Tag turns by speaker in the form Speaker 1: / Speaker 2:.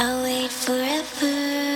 Speaker 1: I'll wait forever.